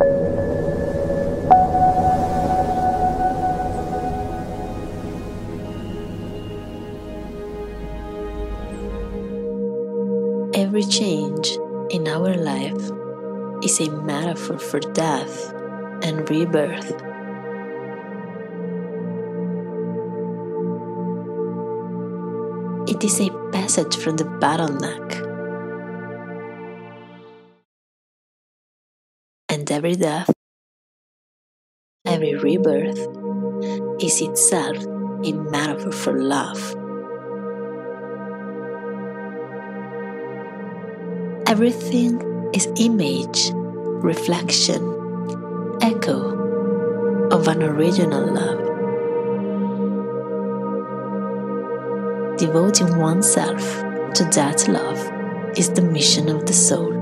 Every change in our life is a metaphor for death and rebirth. It is a passage from the bottleneck And every death, every rebirth, is itself a metaphor for love. Everything is image, reflection, echo of an original love. Devoting oneself to that love is the mission of the soul.